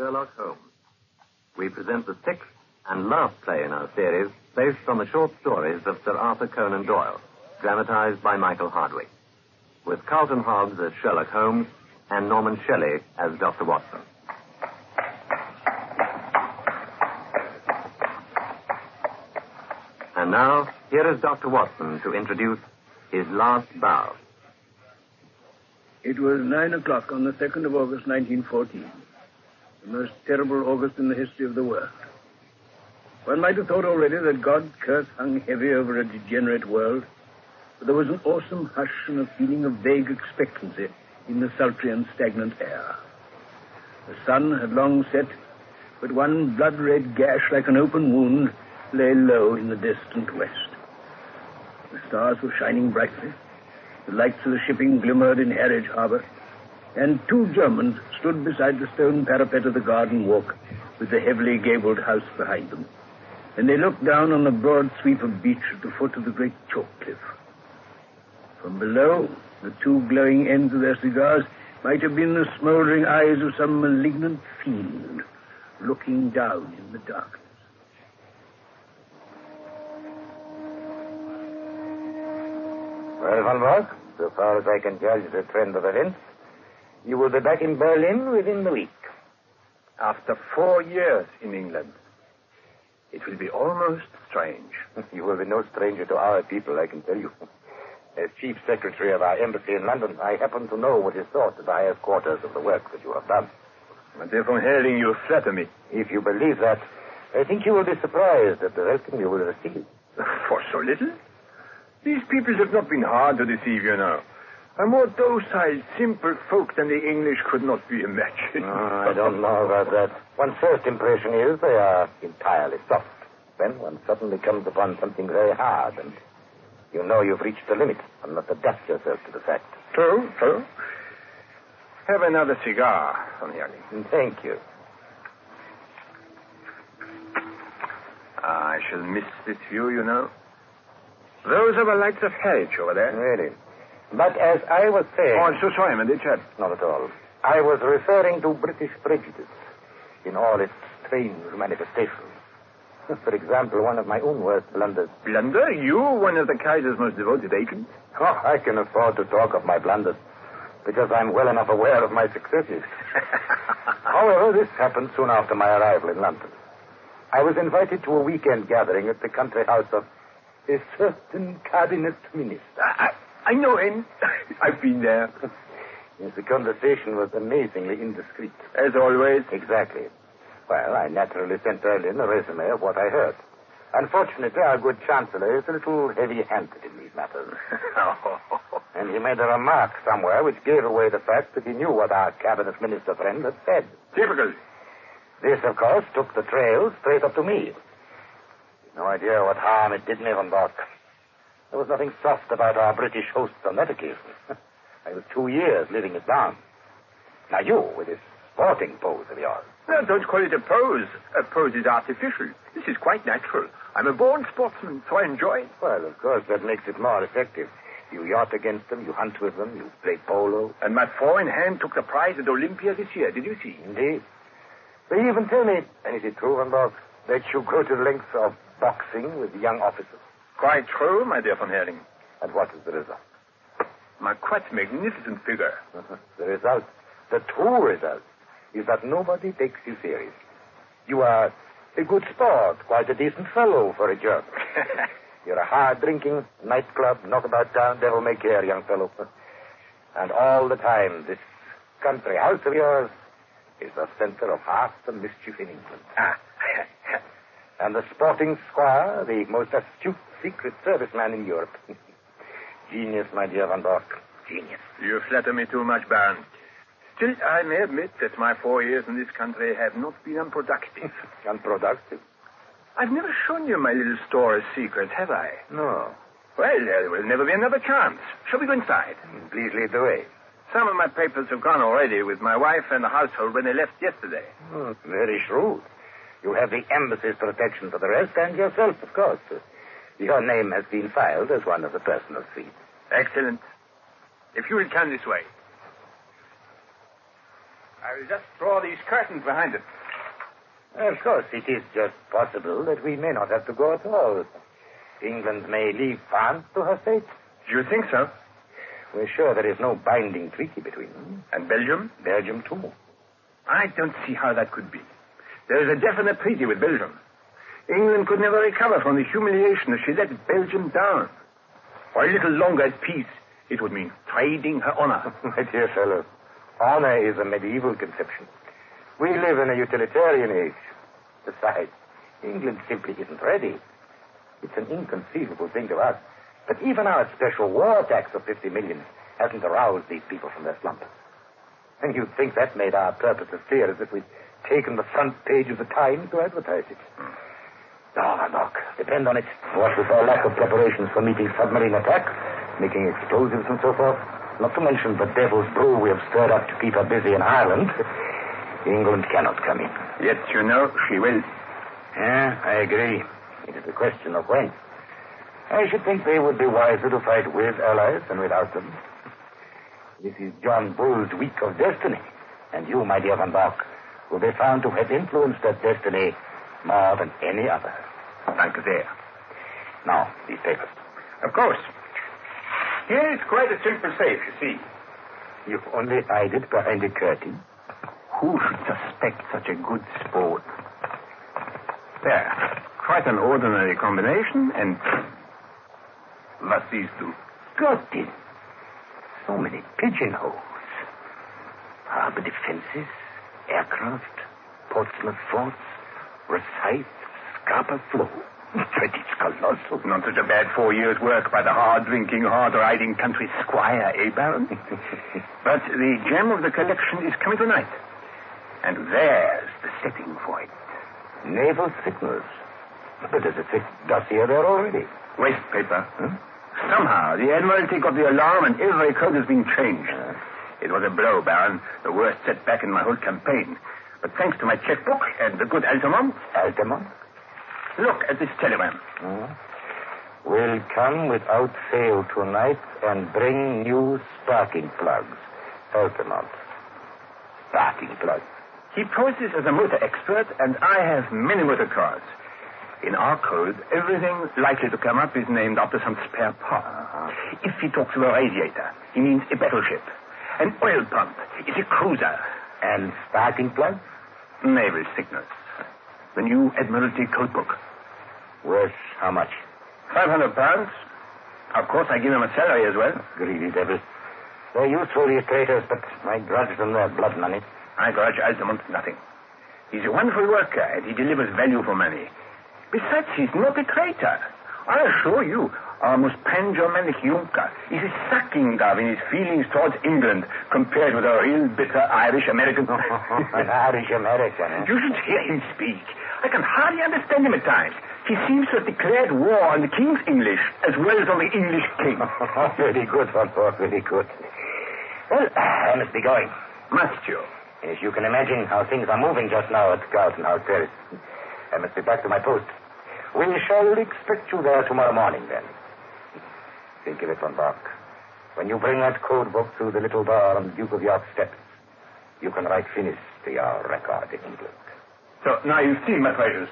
Sherlock Holmes. We present the sixth and last play in our series based on the short stories of Sir Arthur Conan Doyle, dramatized by Michael Hardwick, with Carlton Hobbs as Sherlock Holmes and Norman Shelley as Dr. Watson. And now, here is Dr. Watson to introduce his last bow. It was nine o'clock on the 2nd of August, 1914. The most terrible August in the history of the world. One might have thought already that God's curse hung heavy over a degenerate world, but there was an awesome hush and a feeling of vague expectancy in the sultry and stagnant air. The sun had long set, but one blood-red gash like an open wound lay low in the distant west. The stars were shining brightly. The lights of the shipping glimmered in Harwich Harbor, and two Germans stood beside the stone parapet of the garden walk with the heavily gabled house behind them. And they looked down on the broad sweep of beach at the foot of the great chalk cliff. From below, the two glowing ends of their cigars might have been the smoldering eyes of some malignant fiend looking down in the darkness. Well, Von Bork, so far as I can judge the trend of events, you will be back in Berlin within the week. After four years in England, it will be almost strange. You will be no stranger to our people, I can tell you. As chief secretary of our embassy in London, I happen to know what is thought at the highest quarters of the work that you have done. Dear von Herling, you flatter me. If you believe that, I think you will be surprised at the welcome you will receive. For so little? These people have not been hard to deceive, you know. A more docile, simple folk than the English could not be imagined. Oh, I don't know about that. One's first impression is they are entirely soft. Then one suddenly comes upon something very hard, and you know you've reached the limit, and must adapt yourself to the fact. True, true. Have another cigar, von Herling. Mm, thank you. I shall miss this view, you know. Those are the lights of Harwich over there. Really. But as I was saying. Oh, I'm so sorry, dear. Not at all. I was referring to British prejudice in all its strange manifestations. For example, one of my own worst blunders. Blunder? You, one of the Kaiser's most devoted agents? Oh, I can afford to talk of my blunders because I'm well enough aware of my successes. However, this happened soon after my arrival in London. I was invited to a weekend gathering at the country house of a certain cabinet minister. I know him. I've been there. Yes, the conversation was amazingly indiscreet. As always. Exactly. Well, I naturally sent Berlin a resume of what I heard. Unfortunately, our good chancellor is a little heavy-handed in these matters. and he made a remark somewhere which gave away the fact that he knew what our cabinet minister friend had said. Typical. This, of course, took the trail straight up to me. No idea what harm it did me, Von Bork. There was nothing soft about our British hosts on that occasion. I was two years living it down. Now you, with this sporting pose of yours. Well, don't call it a pose. A pose is artificial. This is quite natural. I'm a born sportsman, so I enjoy it. Well, of course, that makes it more effective. You yacht against them, you hunt with them, you play polo. And my four in hand took the prize at Olympia this year. Did you see? Indeed. They even tell me, and is it true, Van Bork, that you go to the lengths of boxing with young officers? Quite true, my dear von Herling. And what is the result? My quite magnificent figure. the result, the true result, is that nobody takes you serious. You are a good sport, quite a decent fellow for a German. You're a hard drinking, nightclub, knockabout town, devil may care young fellow. And all the time, this country house of yours is the center of half the mischief in England. Ah. and the sporting squire, the most astute secret service man in Europe. Genius, my dear Van Bork. Genius. You flatter me too much, Baron. Still, I may admit that my four years in this country have not been unproductive. Unproductive? I've never shown you my little store of secrets, have I? No. Well, there will never be another chance. Shall we go inside? Mm, please lead the way. Some of my papers have gone already with my wife and the household when they left yesterday. Oh, very shrewd. You have the embassy's protection for the rest, and yourself, of course. Your name has been filed as one of the personal suite. Excellent. If you will come this way. I will just draw these curtains behind it. Of course, it is just possible that we may not have to go at all. England may leave France to her fate. Do you think so? We're sure there is no binding treaty between them. And Belgium? Belgium, too. I don't see how that could be. There is a definite treaty with Belgium. England could never recover from the humiliation that she let Belgium down. For a little longer at peace, it would mean trading her honor. My dear fellow, honor is a medieval conception. We live in a utilitarian age. Besides, England simply isn't ready. It's an inconceivable thing to us. But even our special war tax of 50 million hasn't aroused these people from their slumber. And you'd think that made our purpose as clear as if we'd taken the front page of the Times to advertise it. Hmm. Oh, look, depend on it. What with our lack of preparations for meeting submarine attack, making explosives and so forth, not to mention the devil's brew we have stirred up to keep her busy in Ireland, England cannot come in. Yet you know she will. Yeah, I agree. It is a question of when. I should think they would be wiser to fight with allies than without them. This is John Bull's week of destiny. And you, my dear Van Bork, will be found to have influenced that destiny more than any other. Thank you, there. Now, these papers. Of course. Here is quite a simple safe, you see. You've only hide it behind a curtain. Who should suspect such a good sport? There. Quite an ordinary combination, and what these it. So many pigeonholes. Harbor defenses, aircraft, Portsmouth forts, Rosyth, Scapa Flow. But it's colossal. Not such a bad four years' work by the hard-drinking, hard-riding country squire, eh, Baron? but the gem of the collection is coming tonight. And there's the setting for it. Naval signals. But there's a thick dossier there already. Waste paper. Hmm? Somehow, the Admiralty got the alarm and every code has been changed. Uh, It was a blow, Baron. The worst setback in my whole campaign. But thanks to my checkbook and the good Altamont, Altamont? look at this telegram. Hmm? Will come without fail tonight and bring new sparking plugs. Altamont. Sparking plugs. He poses as a motor expert, and I have many motor cars. In our code, everything likely to come up is named after some spare part. If he talks of a radiator, he means a battleship. An oil pump is a cruiser. And sparking plugs? Naval signals. The new Admiralty code book. Worth how much? Five hundred pounds. Of course, I give him a salary as well. Greedy devils. They're useful, these traitors, but I grudge them their blood money. I grudge Altamont nothing. He's a wonderful worker, and he delivers value for money. Besides, he's not a traitor. I assure you, our most pan-Germanic Junker is a sucking dove in his feelings towards England compared with a real bitter Irish-American. An Irish American, eh? You should hear him speak. I can hardly understand him at times. He seems to have declared war on the King's English as well as on the English King. very good, very good. Well, I must be going. Must you? As you can imagine how things are moving just now at Carlton House Terrace. I must be back to my post. We shall expect you there tomorrow morning, then. Think of it, Van Bork. When you bring that code book through the little bar on the Duke of York steps, you can write finish to your record in England. So now you've seen my treasures.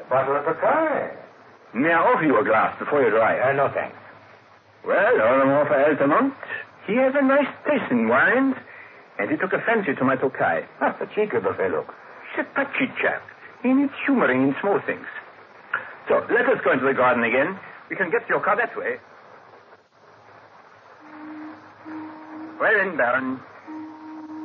A bottle of Picard? May I offer you a glass before you drive? Uh, no, thanks. Well, all the more for Altamont. He has a nice taste in wines, and he took a fancy to my Tokai. Ah, the cheek of the fellow. He's a touchy chap. He needs humoring in small things. So, let us go into the garden again. We can get to your car that way. Well then, Baron.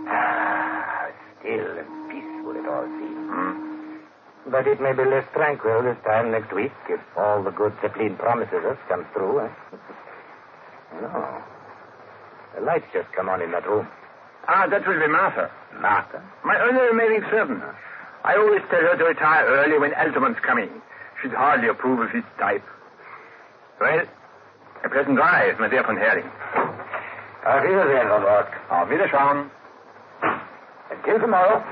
Ah, still and peaceful it all seems. Hmm. But it may be less tranquil this time next week if all the good Zeppelin promises us comes through. Eh? no. The lights just come on in that room. Ah, that will be Martha. Martha? My only remaining servant. I always tell her to retire early when Altamont's coming. She'd hardly approve of his type. Well, a pleasant drive, my dear von Herling. Auf Wiedersehen, Rock. Auf Wiederschauen. Until tomorrow.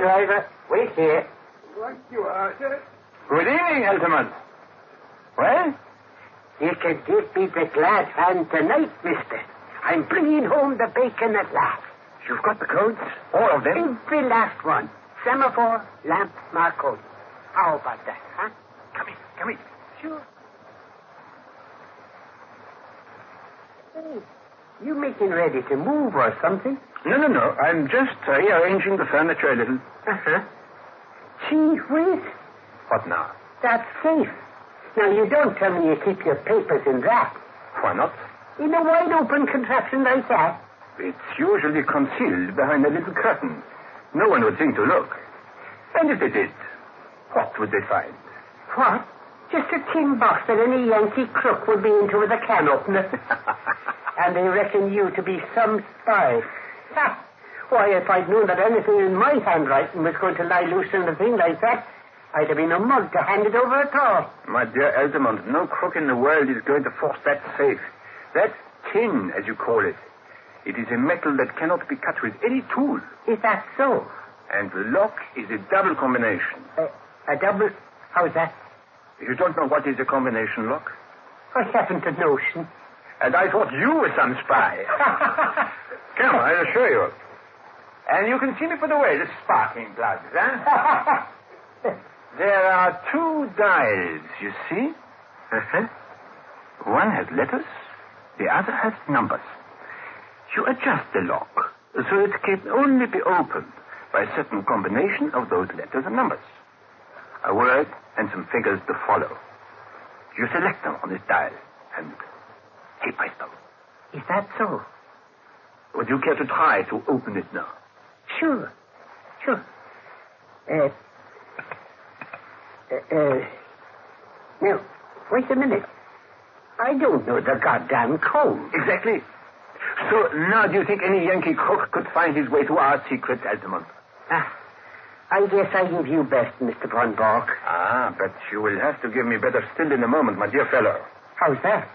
driver. Wait here. What you are, sir? Good evening, Altamont. Well? You can give me the glad hand tonight, mister. I'm bringing home the bacon at last. You've got the codes? All of them? Every last one. Semaphore, lamp, Marconi. How about that, huh? Come in, come in. Sure. Hey, you making ready to move or something? No, no, no. I'm just uh, rearranging the furniture a little. Uh-huh. Gee whiz, What now? that's safe. Now, you don't tell me you keep your papers in that. Why not? In a wide open contraption like that. It's usually concealed behind a little curtain. No one would think to look. And if they did, what would they find? What? Just a tin box that any Yankee crook would be into with a can opener. and they reckon you to be some spy. Ha! Why, if I'd known that anything in my handwriting was going to lie loose in a thing like that, I'd have been a mug to hand it over at all. My dear Altamont, no crook in the world is going to force that safe. That tin, as you call it. It is a metal that cannot be cut with any tool. Is that so? And the lock is a double combination. A, a double... How's that? You don't know what is a combination lock? I haven't a notion. And I thought you were some spy. Come, I'll show you. And you can see me for the way, the sparking plugs, eh? There are two dials, you see? Uh-huh. One has letters, the other has numbers. You adjust the lock so it can only be opened by a certain combination of those letters and numbers. A word and some figures to follow. You select them on this dial, and hey presto. Is that so? Would you care to try to open it now? Sure. Sure. Uh, uh, uh, now, wait a minute. I don't know the goddamn code. Exactly. So now do you think any Yankee crook could find his way to our secret, Altamont? Ah, I guess I give you best, Mr. Von Bork. Ah, but you will have to give me better still in a moment, my dear fellow. How's that?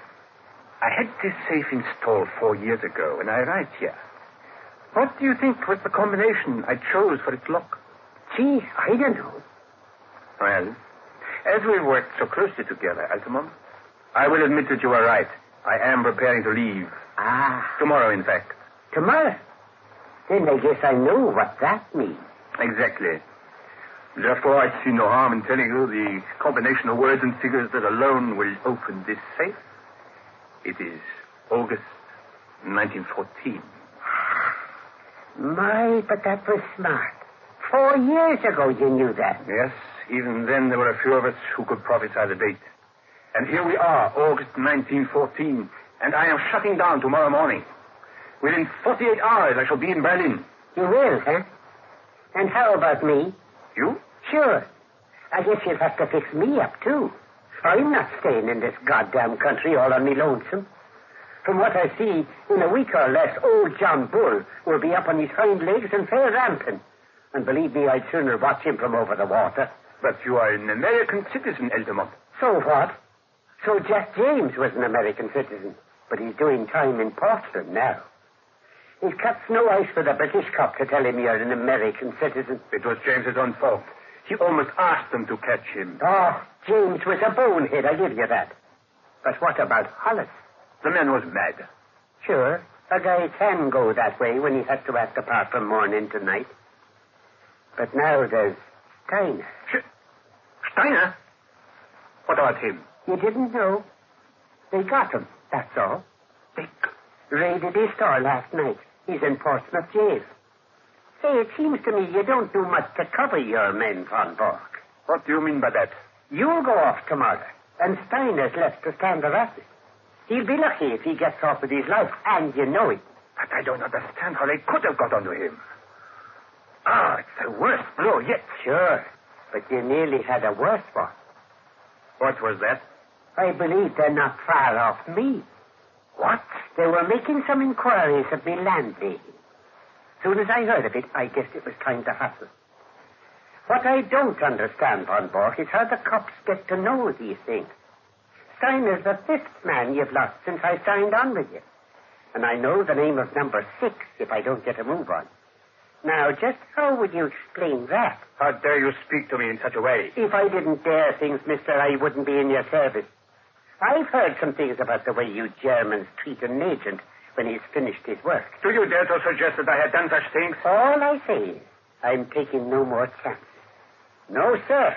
I had this safe installed four years ago, and I arrived here. What do you think was the combination I chose for its lock? Gee, I don't know. Well, as we worked so closely together, Altamont, I will admit that you are right. I am preparing to leave. Ah, Tomorrow, in fact. tomorrow. Then I guess I know what that means. Exactly. Therefore, I see no harm in telling you the combination of words and figures that alone will open this safe. It is August 1914. My, but that was smart. Four years ago you knew that. Yes, even then there were a few of us who could prophesy the date. And here we are, August 1914, and I am shutting down tomorrow morning. Within 48 hours, I shall be in Berlin. You will, huh? And how about me? You? Sure. I guess you'll have to fix me up, too. I'm not staying in this goddamn country all on me lonesome. From what I see, in a week or less, old John Bull will be up on his hind legs and fair ramping. And believe me, I'd sooner watch him from over the water. But you are an American citizen, Altamont. So what? So Jack James was an American citizen, but he's doing time in Portland now. He's cut no ice for the British cop to tell him you're an American citizen. It was James's own fault. He almost asked them to catch him. Oh, James was a bonehead, I give you that. But what about Hollis? The man was mad. Sure, a guy can go that way when he has to act apart from morning to night. But now there's Steiner. Sh- Steiner? What about him? You didn't know? They got him, that's all. They... Raided his store last night. He's in Portsmouth jail. Say, it seems to me you don't do much to cover your men, Von Bork. What do you mean by that? You'll go off tomorrow, and Steiner's left to stand the racket. He'll be lucky if he gets off with his life, and you know it. But I don't understand how they could have got onto him. Ah, it's the worst blow yet. Sure, but you nearly had a worse one. What was that? I believe they're not far off me. What? They were making some inquiries of me landlady. Soon as I heard of it, I guessed it was time to hustle. What I don't understand, Von Bork, is how the cops get to know these things. Steiner's the fifth man you've lost since I signed on with you. And I know the name of number six if I don't get a move on. Now, just how would you explain that? How dare you speak to me in such a way? If I didn't dare things, mister, I wouldn't be in your service. I've heard some things about the way you Germans treat an agent when he's finished his work. Do you dare to suggest that I had done such things? All I say is, I'm taking no more chances. No, sir.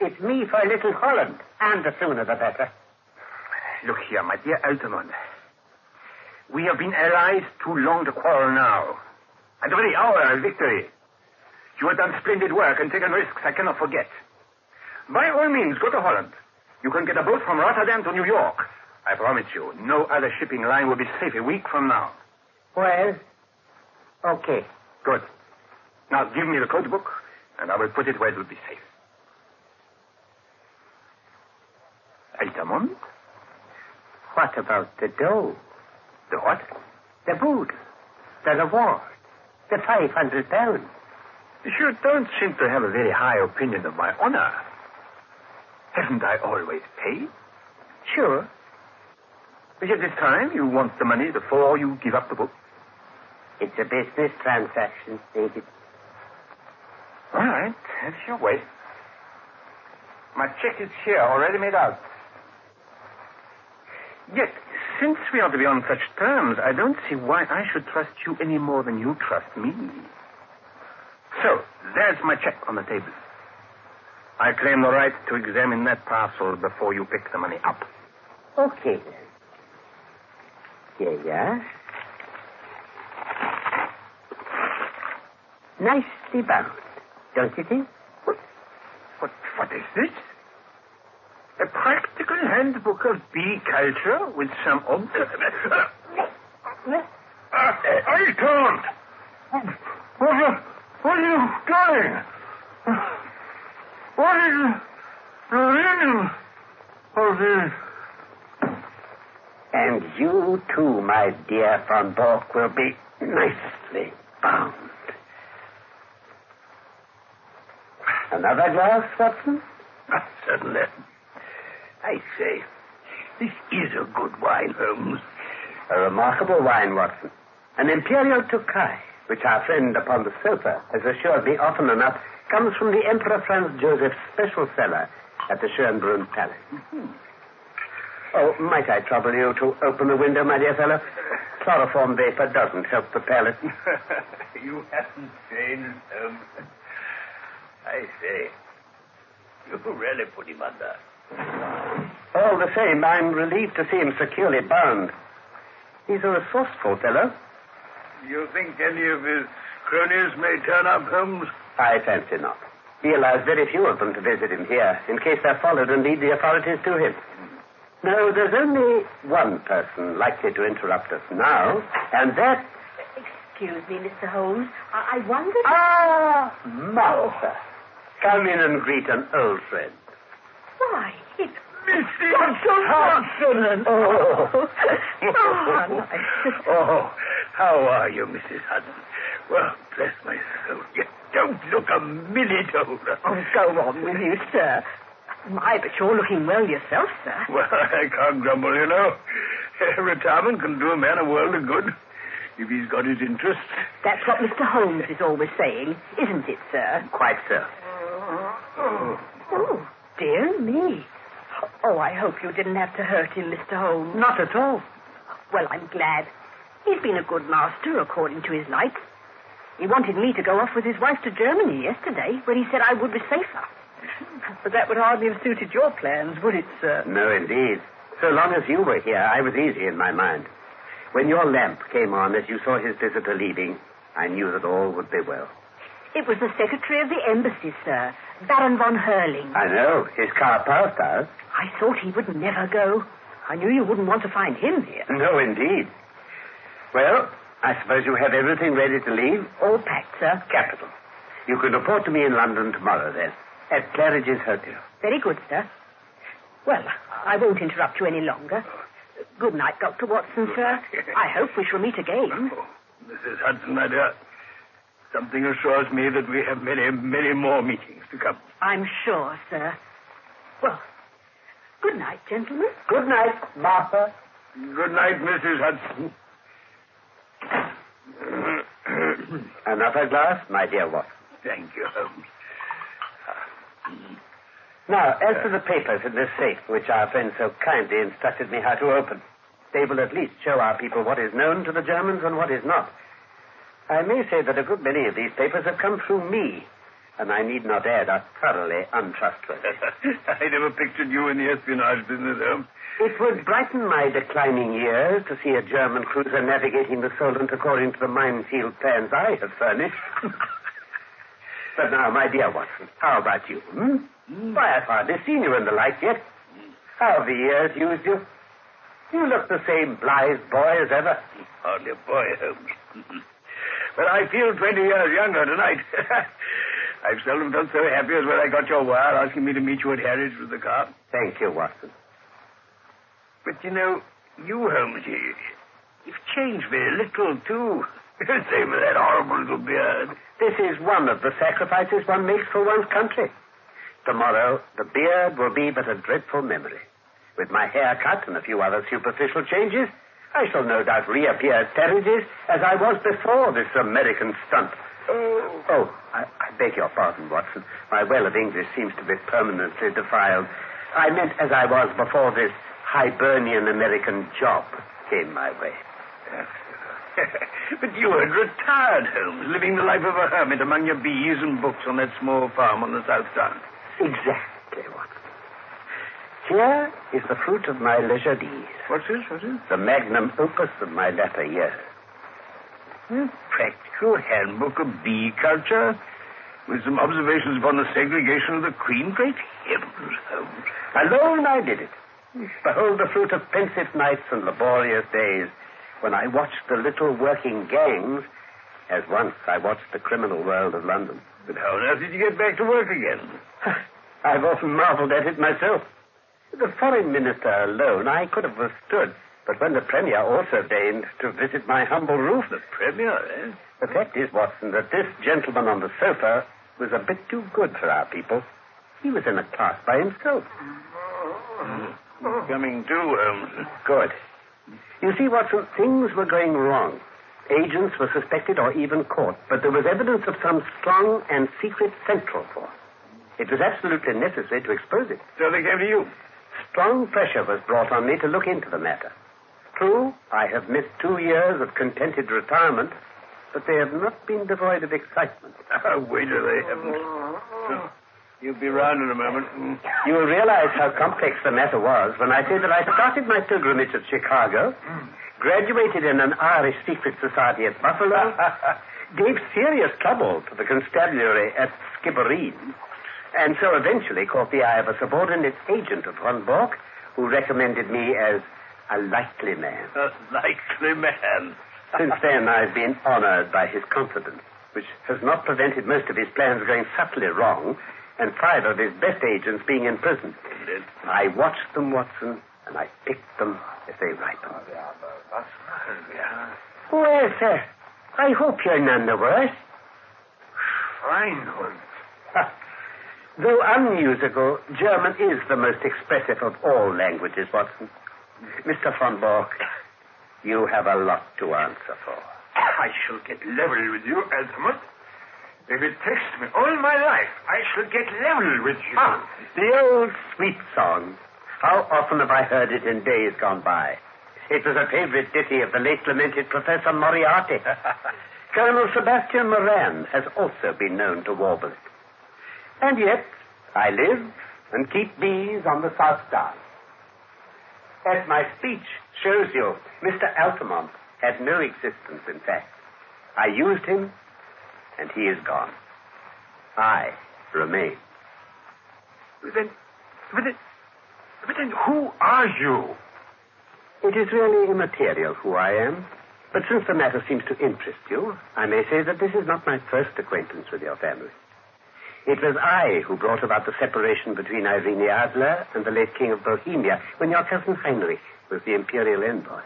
It's me for Little Holland, and the sooner the better. Look here, my dear Altamont. We have been allies too long to quarrel now. And the very hour of victory. You have done splendid work and taken risks I cannot forget. By all means, go to Holland. You can get a boat from Rotterdam to New York. I promise you, no other shipping line will be safe a week from now. Well, okay. Good. Now give me the code book, and I will put it where it will be safe. Altamont? What about the dough? The what? The boot? The reward? The 500 pounds? You don't seem to have a very high opinion of my honor. Haven't I always paid? Sure. But yet this time you want the money before you give up the book. It's a business transaction, David. All right, that's your way. My check is here, already made out. Yet, since we are to be on such terms, I don't see why I should trust you any more than you trust me. So, there's my check on the table. I claim the right to examine that parcel before you pick the money up. Okay, then. Here you are. Nicely bound, don't you think? What, what, what is this? A practical handbook of bee culture with some object. I can't. What are, what are you doing? What is the meaning of this? And you too, my dear von Bork, will be nicely bound. Another glass, Watson? Certainly. I say, this is a good wine, Holmes. A remarkable wine, Watson. An Imperial Tokai, which our friend upon the sofa has assured me often enough comes from the Emperor Franz Joseph's special cellar at the Schönbrunn Palace. Oh, might I trouble you to open the window, my dear fellow? Chloroform vapor doesn't help the palate. you haven't changed, Holmes. I say, you really put him under. All the same, I'm relieved to see him securely bound. He's a resourceful fellow. You think any of his cronies may turn up, Holmes? I fancy not. He allows very few of them to visit him here, in case they're followed and lead the authorities to him. No, there's only one person likely to interrupt us now, and that. Excuse me, Mr. Holmes. I, I wondered. Ah, Martha. Come in and greet an old friend. Why, it's. Mrs. Hudson! Oh. Oh, oh, how are you, Mrs. Hudson? Well, bless my soul, you don't look a minute older. Oh, go on with you, sir. My, but you're looking well yourself, sir. Well, I can't grumble, you know. Retirement can do a man a world of good if he's got his interests. That's what Mr. Holmes is always saying, isn't it, sir? Quite so. Oh, dear me. Oh, I hope you didn't have to hurt him, Mr. Holmes. Not at all. Well, I'm glad. He's been a good master, according to his lights. He wanted me to go off with his wife to Germany yesterday, when he said I would be safer. But that would hardly have suited your plans, would it, sir? No, indeed. So long as you were here, I was easy in my mind. When your lamp came on as you saw his visitor leaving, I knew that all would be well. It was the secretary of the embassy, sir, Baron von Herling. I know. His car passed us. I thought he would never go. I knew you wouldn't want to find him here. No, indeed. Well, I suppose you have everything ready to leave? All packed, sir. Capital. You can report to me in London tomorrow, then, at Claridge's Hotel. Very good, sir. Well, I won't interrupt you any longer. Good night, Dr. Watson, sir. I hope we shall meet again. Oh, Mrs. Hudson, my dear, something assures me that we have many, many more meetings to come. I'm sure, sir. Well, good night, gentlemen. Good night, Martha. Good night, Mrs. Hudson. Another glass, my dear Watson. Thank you, Holmes. Now, as to the papers in this safe, which our friend so kindly instructed me how to open, they will at least show our people what is known to the Germans and what is not. I may say that a good many of these papers have come through me, and I need not add are thoroughly untrustworthy. I never pictured you in the espionage business, Holmes. It would brighten my declining years to see a German cruiser navigating the Solent according to the minefield plans I have furnished. but now, my dear Watson, how about you? Hmm? Why, I've hardly seen you in the light yet. How have the years used you? You look the same blithe boy as ever. Hardly a boy, Holmes. but I feel 20 years younger tonight. I've seldom felt so happy as when I got your wire asking me to meet you at Harwich with the car. Thank you, Watson. But you know, you, Holmes, you, you've changed very little, too. Same with that horrible little beard. This is one of the sacrifices one makes for one's country. Tomorrow, the beard will be but a dreadful memory. With my hair cut and a few other superficial changes, I shall no doubt reappear at Claridge's as I was before this American stunt. Oh. Oh, I, I beg your pardon, Watson. My well of English seems to be permanently defiled. I meant as I was before this Hibernian American job came my way. but you had retired, Holmes, living the life of a hermit among your bees and books on that small farm on the South Down. Exactly, Watson. Here is the fruit of my leisure days. What's this? What's this? The magnum opus of my latter years. A practical handbook of bee culture with some observations upon the segregation of the queen. Great heavens, Holmes. Alone I did it. Behold the fruit of pensive nights and laborious days when I watched the little working gangs as once I watched the criminal world of London. But how on earth did you get back to work again? I've often marveled at it myself. The foreign minister alone I could have withstood, but when the premier also deigned to visit my humble roof, The premier, eh? the fact is, Watson, that this gentleman on the sofa was a bit too good for our people. He was in a class by himself. Coming to, Holmes. Good. You see, Watson, things were going wrong. Agents were suspected or even caught, but there was evidence of some strong and secret central force. It was absolutely necessary to expose it. So they came to you. Strong pressure was brought on me to look into the matter. True, I have missed two years of contented retirement, but they have not been devoid of excitement. Wait till they haven't. You'll be round in a moment. Mm. You will realize how complex the matter was when I say that I started my pilgrimage at Chicago, graduated in an Irish secret society at Buffalo, gave serious trouble to the constabulary at Skibbereen, and so eventually caught the eye of a subordinate agent of Von Bork who recommended me as a likely man. A likely man. Since then, I've been honored by his confidence, which has not prevented most of his plans going subtly wrong, and five of his best agents being in prison. I watched them, Watson, and I picked them as they ripened. Oh, well, sir, I hope you're none the worse. Fine. Though unmusical, German is the most expressive of all languages, Watson. Mr. von Bork, you have a lot to answer for. I shall get level with you, Altamont. If it takes me all my life, I shall get level with you. Ah, the old sweet song. How often have I heard it in days gone by? It was a favorite ditty of the late lamented Professor Moriarty. Colonel Sebastian Moran has also been known to warble it. And yet, I live and keep bees on the South Down. As my speech shows you, Mr. Altamont had no existence, in fact. I used him, and he is gone. I remain. Then, but then, but then who are you? It is really immaterial who I am. But since the matter seems to interest you, I may say that this is not my first acquaintance with your family. It was I who brought about the separation between Irene Adler and the late King of Bohemia when your cousin Heinrich was the imperial envoy.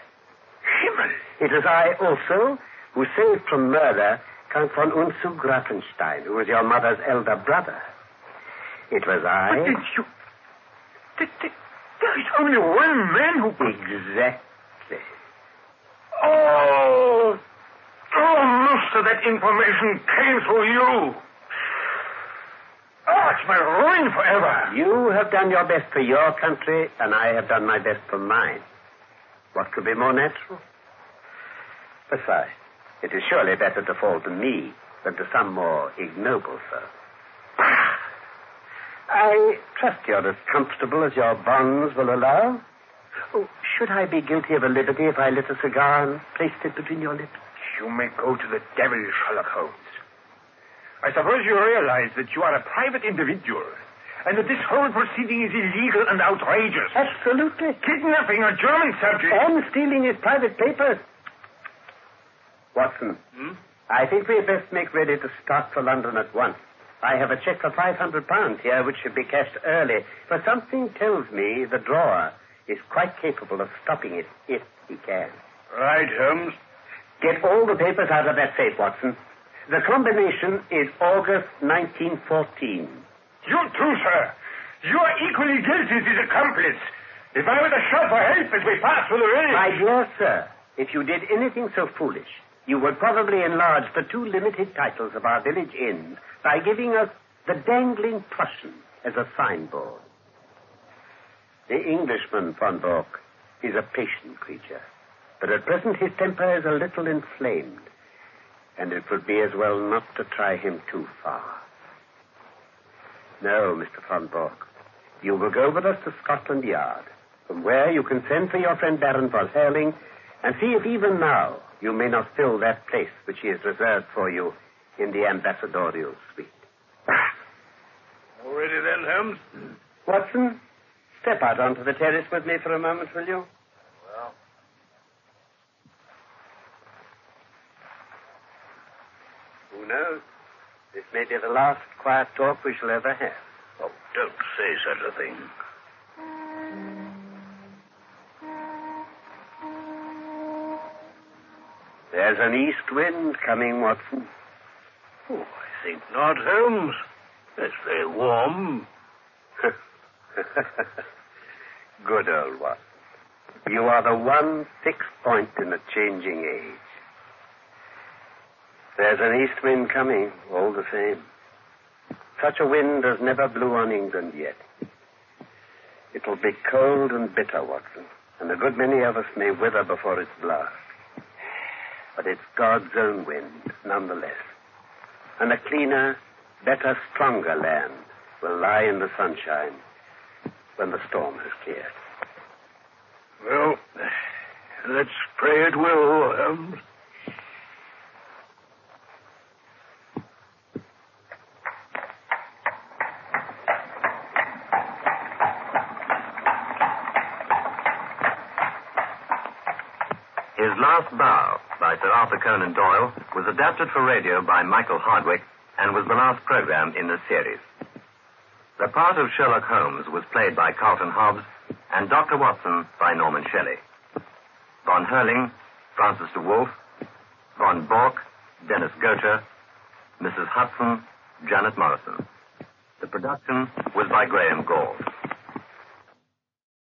Himmel! It was I also who saved from murder Count von und zu Grafenstein, who was your mother's elder brother. It was I. But then you... Th- th- there is only one man who... Exactly. Oh! Oh, most of that information came through you. It's my ruin forever. You have done your best for your country, and I have done my best for mine. What could be more natural? Besides, it is surely better to fall to me than to some more ignoble foe. I trust you're as comfortable as your bonds will allow. Oh, should I be guilty of a liberty if I lit a cigar and placed it between your lips? You may go to the devil, Sherlock Holmes. I suppose you realize that you are a private individual and that this whole proceeding is illegal and outrageous. Absolutely. Kidnapping a German subject. And stealing his private papers. Watson, Hmm? I think we had best make ready to start for London at once. I have a check for £500 here, which should be cashed early, but something tells me the drawer is quite capable of stopping it if he can. Right, Holmes. Get all the papers out of that safe, Watson. The combination is August 1914. You too, sir. You are equally guilty as his accomplice. If I were to shout for help as we pass through the village... My dear sir, if you did anything so foolish, you would probably enlarge the two limited titles of our village inn by giving us the Dangling Prussian as a signboard. The Englishman, von Bork, is a patient creature, but at present his temper is a little inflamed, and it would be as well not to try him too far. No, Mr. von Bork, you will go with us to Scotland Yard, from where you can send for your friend Baron von Herling and see if even now you may not fill that place which he has reserved for you in the ambassadorial suite. All ready then, Holmes? Watson, step out onto the terrace with me for a moment, will you? Well. Who knows? This may be the last quiet talk we shall ever have. Oh, don't say such a thing. There's an east wind coming, Watson. Oh, I think not, Holmes. It's very warm. Good old one. You are the one fixed point in a changing age. There's an east wind coming, all the same. Such a wind has never blew on England yet. It'll be cold and bitter, Watson, and a good many of us may wither before its blast. But it's God's own wind, nonetheless. And a cleaner, better, stronger land will lie in the sunshine when the storm has cleared. Well, let's pray it will, Holmes. His Last Bow by Sir Arthur Conan Doyle was adapted for radio by Michael Hardwick and was the last program in the series. The part of Sherlock Holmes was played by Carlton Hobbs and Dr. Watson by Norman Shelley. Von Herling, Francis de Wolff, Von Bork, Dennis Gocher, Mrs. Hudson, Janet Morrison. The production was by Graham Gauld.